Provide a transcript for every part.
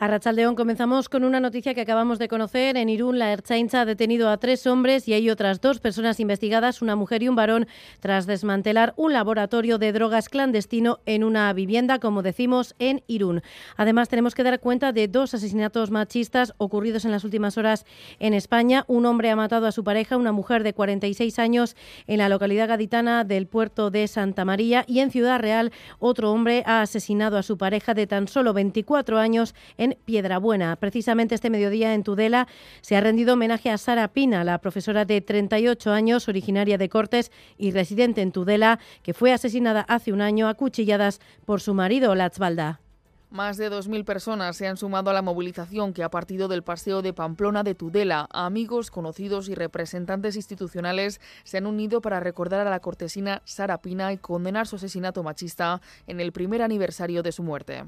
A Rachaldeón comenzamos con una noticia que acabamos de conocer. En Irún, la Erchaincha ha detenido a tres hombres y hay otras dos personas investigadas, una mujer y un varón, tras desmantelar un laboratorio de drogas clandestino en una vivienda, como decimos, en Irún. Además, tenemos que dar cuenta de dos asesinatos machistas ocurridos en las últimas horas en España. Un hombre ha matado a su pareja, una mujer de 46 años, en la localidad gaditana del puerto de Santa María. Y en Ciudad Real, otro hombre ha asesinado a su pareja de tan solo 24 años en Piedrabuena. Precisamente este mediodía en Tudela se ha rendido homenaje a Sara Pina, la profesora de 38 años, originaria de Cortes y residente en Tudela, que fue asesinada hace un año a cuchilladas por su marido, Latzbalda. Más de 2.000 personas se han sumado a la movilización que ha partido del Paseo de Pamplona de Tudela. Amigos, conocidos y representantes institucionales se han unido para recordar a la cortesina Sara Pina y condenar su asesinato machista en el primer aniversario de su muerte.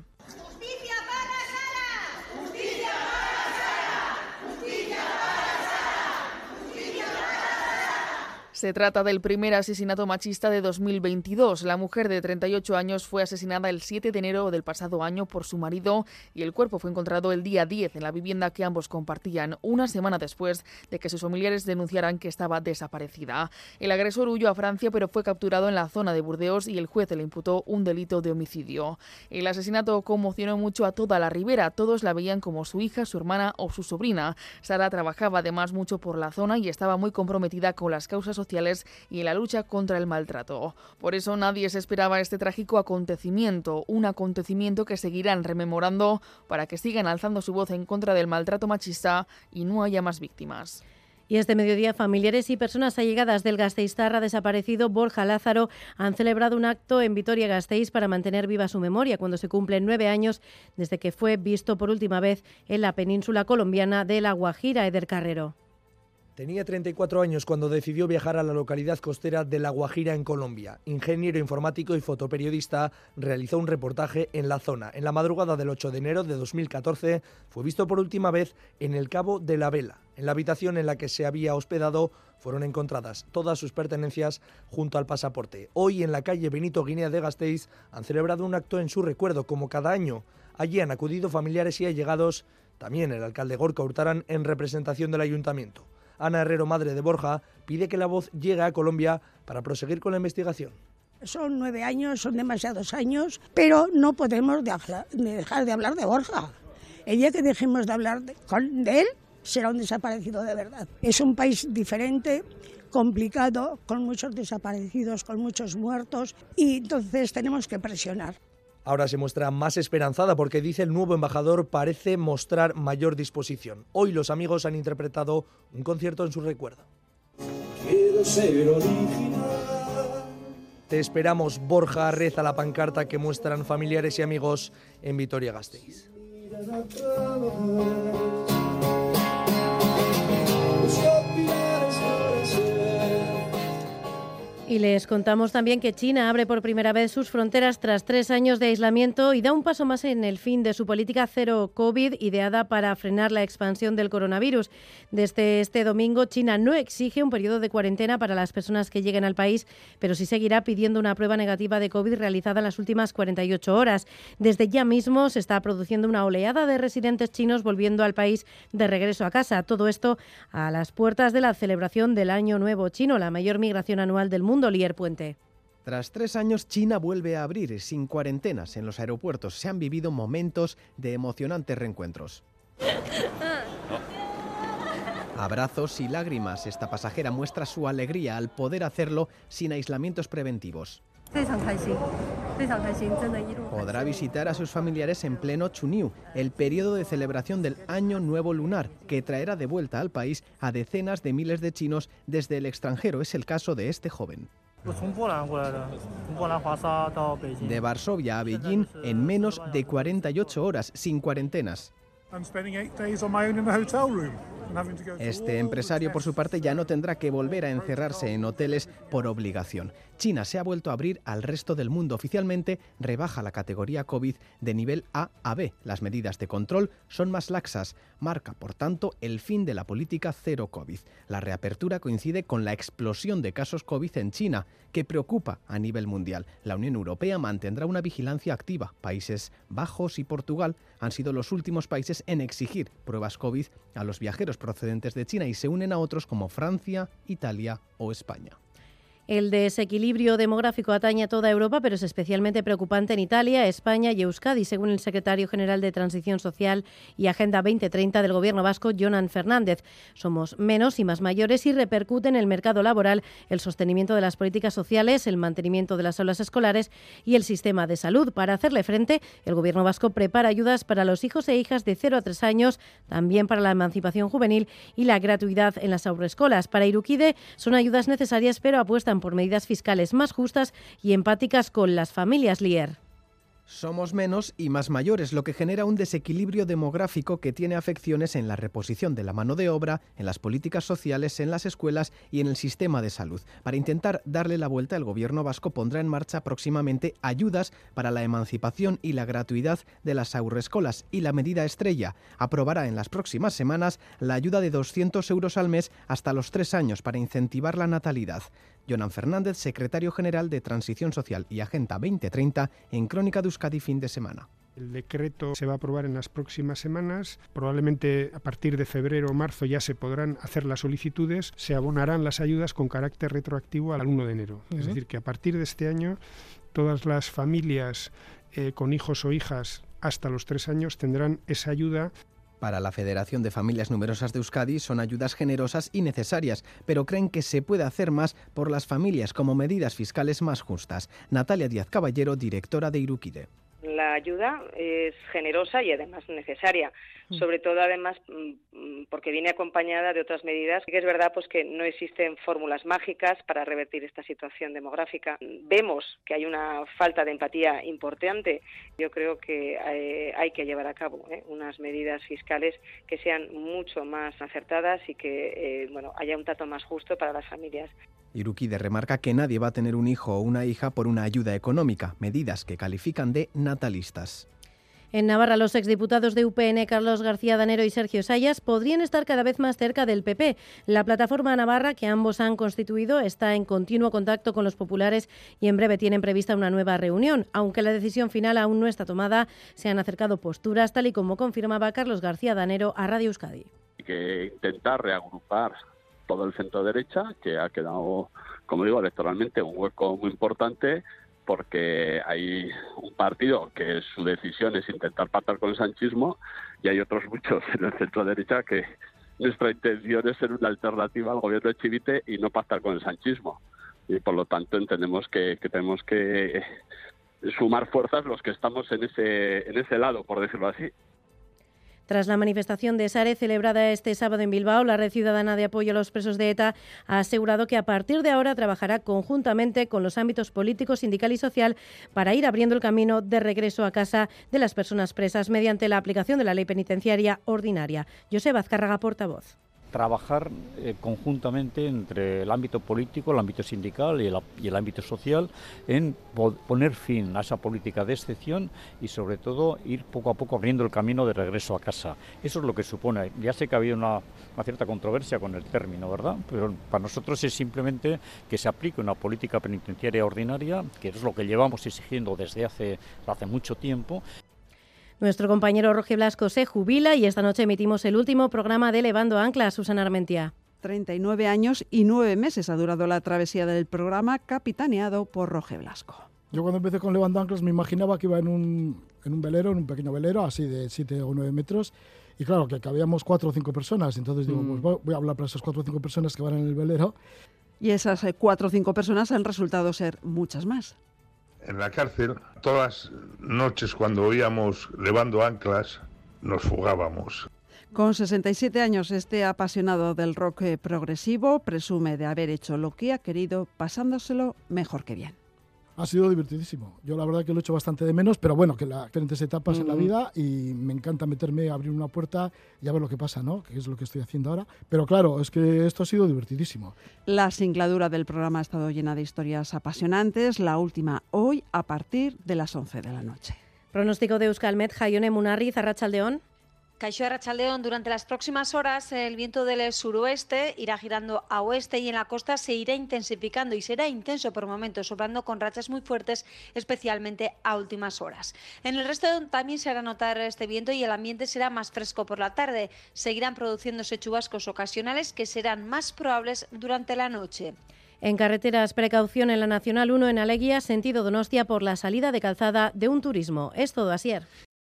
Se trata del primer asesinato machista de 2022. La mujer de 38 años fue asesinada el 7 de enero del pasado año por su marido y el cuerpo fue encontrado el día 10 en la vivienda que ambos compartían, una semana después de que sus familiares denunciaran que estaba desaparecida. El agresor huyó a Francia pero fue capturado en la zona de Burdeos y el juez le imputó un delito de homicidio. El asesinato conmocionó mucho a toda la ribera. Todos la veían como su hija, su hermana o su sobrina. Sara trabajaba además mucho por la zona y estaba muy comprometida con las causas sociales y en la lucha contra el maltrato. Por eso nadie se esperaba este trágico acontecimiento, un acontecimiento que seguirán rememorando para que sigan alzando su voz en contra del maltrato machista y no haya más víctimas. Y este mediodía, familiares y personas allegadas del Gasteiztarra desaparecido Borja Lázaro han celebrado un acto en Vitoria-Gasteiz para mantener viva su memoria cuando se cumplen nueve años desde que fue visto por última vez en la península colombiana de La Guajira, Eder Carrero. Tenía 34 años cuando decidió viajar a la localidad costera de La Guajira en Colombia. Ingeniero informático y fotoperiodista, realizó un reportaje en la zona. En la madrugada del 8 de enero de 2014 fue visto por última vez en el Cabo de la Vela. En la habitación en la que se había hospedado fueron encontradas todas sus pertenencias junto al pasaporte. Hoy en la calle Benito Guinea de Gasteiz han celebrado un acto en su recuerdo como cada año. Allí han acudido familiares y allegados, también el alcalde Gorka Hurtaran en representación del ayuntamiento. Ana Herrero, madre de Borja, pide que la voz llegue a Colombia para proseguir con la investigación. Son nueve años, son demasiados años, pero no podemos dejar de hablar de Borja. El día que dejemos de hablar de, él, será un desaparecido de verdad. Es un país diferente, complicado, con muchos desaparecidos, con muchos muertos, y entonces tenemos que presionar. Ahora se muestra más esperanzada porque dice el nuevo embajador parece mostrar mayor disposición. Hoy los amigos han interpretado un concierto en su recuerdo. Te esperamos, Borja, reza la pancarta que muestran familiares y amigos en Vitoria-Gasteiz. Y les contamos también que China abre por primera vez sus fronteras tras tres años de aislamiento y da un paso más en el fin de su política cero COVID ideada para frenar la expansión del coronavirus. Desde este domingo, China no exige un periodo de cuarentena para las personas que lleguen al país, pero sí seguirá pidiendo una prueba negativa de COVID realizada en las últimas 48 horas. Desde ya mismo se está produciendo una oleada de residentes chinos volviendo al país de regreso a casa. Todo esto a las puertas de la celebración del Año Nuevo Chino, la mayor migración anual del mundo Tras tres años, China vuelve a abrir sin cuarentenas en los aeropuertos. Se han vivido momentos de emocionantes reencuentros. Abrazos y lágrimas. Esta pasajera muestra su alegría al poder hacerlo sin aislamientos preventivos. Podrá visitar a sus familiares en pleno Chuniu, el periodo de celebración del Año Nuevo Lunar, que traerá de vuelta al país a decenas de miles de chinos desde el extranjero. Es el caso de este joven. De Varsovia a Beijing en menos de 48 horas, sin cuarentenas. Este empresario, por su parte, ya no tendrá que volver a encerrarse en hoteles por obligación. China se ha vuelto a abrir al resto del mundo. Oficialmente rebaja la categoría COVID de nivel A a B. Las medidas de control son más laxas. Marca, por tanto, el fin de la política cero COVID. La reapertura coincide con la explosión de casos COVID en China, que preocupa a nivel mundial. La Unión Europea mantendrá una vigilancia activa. Países Bajos y Portugal han sido los últimos países en exigir pruebas COVID a los viajeros procedentes de China y se unen a otros como Francia, Italia o España. El desequilibrio demográfico atañe a toda Europa, pero es especialmente preocupante en Italia, España y Euskadi, según el secretario general de Transición Social y Agenda 2030 del Gobierno vasco, Jonan Fernández. Somos menos y más mayores y repercute en el mercado laboral el sostenimiento de las políticas sociales, el mantenimiento de las aulas escolares y el sistema de salud. Para hacerle frente, el Gobierno vasco prepara ayudas para los hijos e hijas de 0 a 3 años, también para la emancipación juvenil y la gratuidad en las agroescolas. Para Iruquide son ayudas necesarias, pero apuestan por medidas fiscales más justas y empáticas con las familias Lier. Somos menos y más mayores, lo que genera un desequilibrio demográfico que tiene afecciones en la reposición de la mano de obra, en las políticas sociales, en las escuelas y en el sistema de salud. Para intentar darle la vuelta, el gobierno vasco pondrá en marcha próximamente ayudas para la emancipación y la gratuidad de las aurrescolas y la medida estrella. Aprobará en las próximas semanas la ayuda de 200 euros al mes hasta los tres años para incentivar la natalidad. Jonan Fernández, secretario general de Transición Social y Agenda 2030 en Crónica de Euskadi fin de semana. El decreto se va a aprobar en las próximas semanas. Probablemente a partir de febrero o marzo ya se podrán hacer las solicitudes. Se abonarán las ayudas con carácter retroactivo al 1 de enero. Es decir, que a partir de este año todas las familias eh, con hijos o hijas hasta los tres años tendrán esa ayuda para la Federación de Familias Numerosas de Euskadi son ayudas generosas y necesarias, pero creen que se puede hacer más por las familias como medidas fiscales más justas. Natalia Díaz Caballero, directora de Iruquide la ayuda es generosa y además necesaria, mm. sobre todo además mm, porque viene acompañada de otras medidas. que es verdad pues que no existen fórmulas mágicas para revertir esta situación demográfica. Vemos que hay una falta de empatía importante. Yo creo que eh, hay que llevar a cabo ¿eh? unas medidas fiscales que sean mucho más acertadas y que eh, bueno haya un trato más justo para las familias. Irukide remarca que nadie va a tener un hijo o una hija por una ayuda económica, medidas que califican de natalistas. En Navarra, los exdiputados de UPN, Carlos García Danero y Sergio Sayas, podrían estar cada vez más cerca del PP. La plataforma Navarra, que ambos han constituido, está en continuo contacto con los populares y en breve tienen prevista una nueva reunión. Aunque la decisión final aún no está tomada, se han acercado posturas, tal y como confirmaba Carlos García Danero a Radio Euskadi. Hay que intentar reagrupar todo el centro derecha, que ha quedado, como digo, electoralmente un hueco muy importante porque hay un partido que su decisión es intentar pactar con el sanchismo y hay otros muchos en el centro derecha que nuestra intención es ser una alternativa al gobierno de Chivite y no pactar con el sanchismo. Y por lo tanto entendemos que, que tenemos que sumar fuerzas los que estamos en ese, en ese lado, por decirlo así. Tras la manifestación de Sare celebrada este sábado en Bilbao, la Red Ciudadana de Apoyo a los Presos de ETA ha asegurado que a partir de ahora trabajará conjuntamente con los ámbitos político, sindical y social para ir abriendo el camino de regreso a casa de las personas presas mediante la aplicación de la ley penitenciaria ordinaria. José Azcárraga, portavoz trabajar eh, conjuntamente entre el ámbito político, el ámbito sindical y el, ámbito social en poner fin a esa política de excepción y sobre todo ir poco a poco abriendo el camino de regreso a casa. Eso es lo que supone. Ya sé que ha habido una, cierta controversia con el término, ¿verdad? Pero para nosotros es simplemente que se aplique una política penitenciaria ordinaria, que es lo que llevamos exigiendo desde hace, hace mucho tiempo. Nuestro compañero Roge Blasco se jubila y esta noche emitimos el último programa de Levando Anclas. Susana Armentia. 39 años y 9 meses ha durado la travesía del programa capitaneado por Roge Blasco. Yo cuando empecé con Levando Anclas me imaginaba que iba en un, en un velero, en un pequeño velero, así de 7 o 9 metros, y claro, que cabíamos 4 o 5 personas. Entonces digo, mm. pues voy a hablar para esas 4 o 5 personas que van en el velero. Y esas 4 o 5 personas han resultado ser muchas más en la cárcel, todas las noches cuando oíamos levando anclas, nos fugábamos. Con 67 años, este apasionado del rock progresivo presume de haber hecho lo que ha querido, pasándoselo mejor que bien. Ha sido divertidísimo. Yo la verdad que lo he hecho bastante de menos, pero bueno, que las diferentes etapas en la vida y me encanta meterme, abrir una puerta y a ver lo que pasa, ¿no? Que es lo que estoy haciendo ahora. Pero claro, es que esto ha sido divertidísimo. La singladura del programa ha estado llena de historias apasionantes. La última hoy a partir de las 11 de la noche. Pronóstico de Euskalmet, Jaione Munarri, Zarrachaldeón. Caixó Rachaldeón, durante las próximas horas el viento del suroeste irá girando a oeste y en la costa se irá intensificando y será intenso por momentos, soplando con rachas muy fuertes, especialmente a últimas horas. En el resto también se hará notar este viento y el ambiente será más fresco por la tarde. Seguirán produciéndose chubascos ocasionales que serán más probables durante la noche. En carreteras, precaución en la Nacional 1 en Aleguía, sentido Donostia por la salida de calzada de un turismo. Es todo, Asier.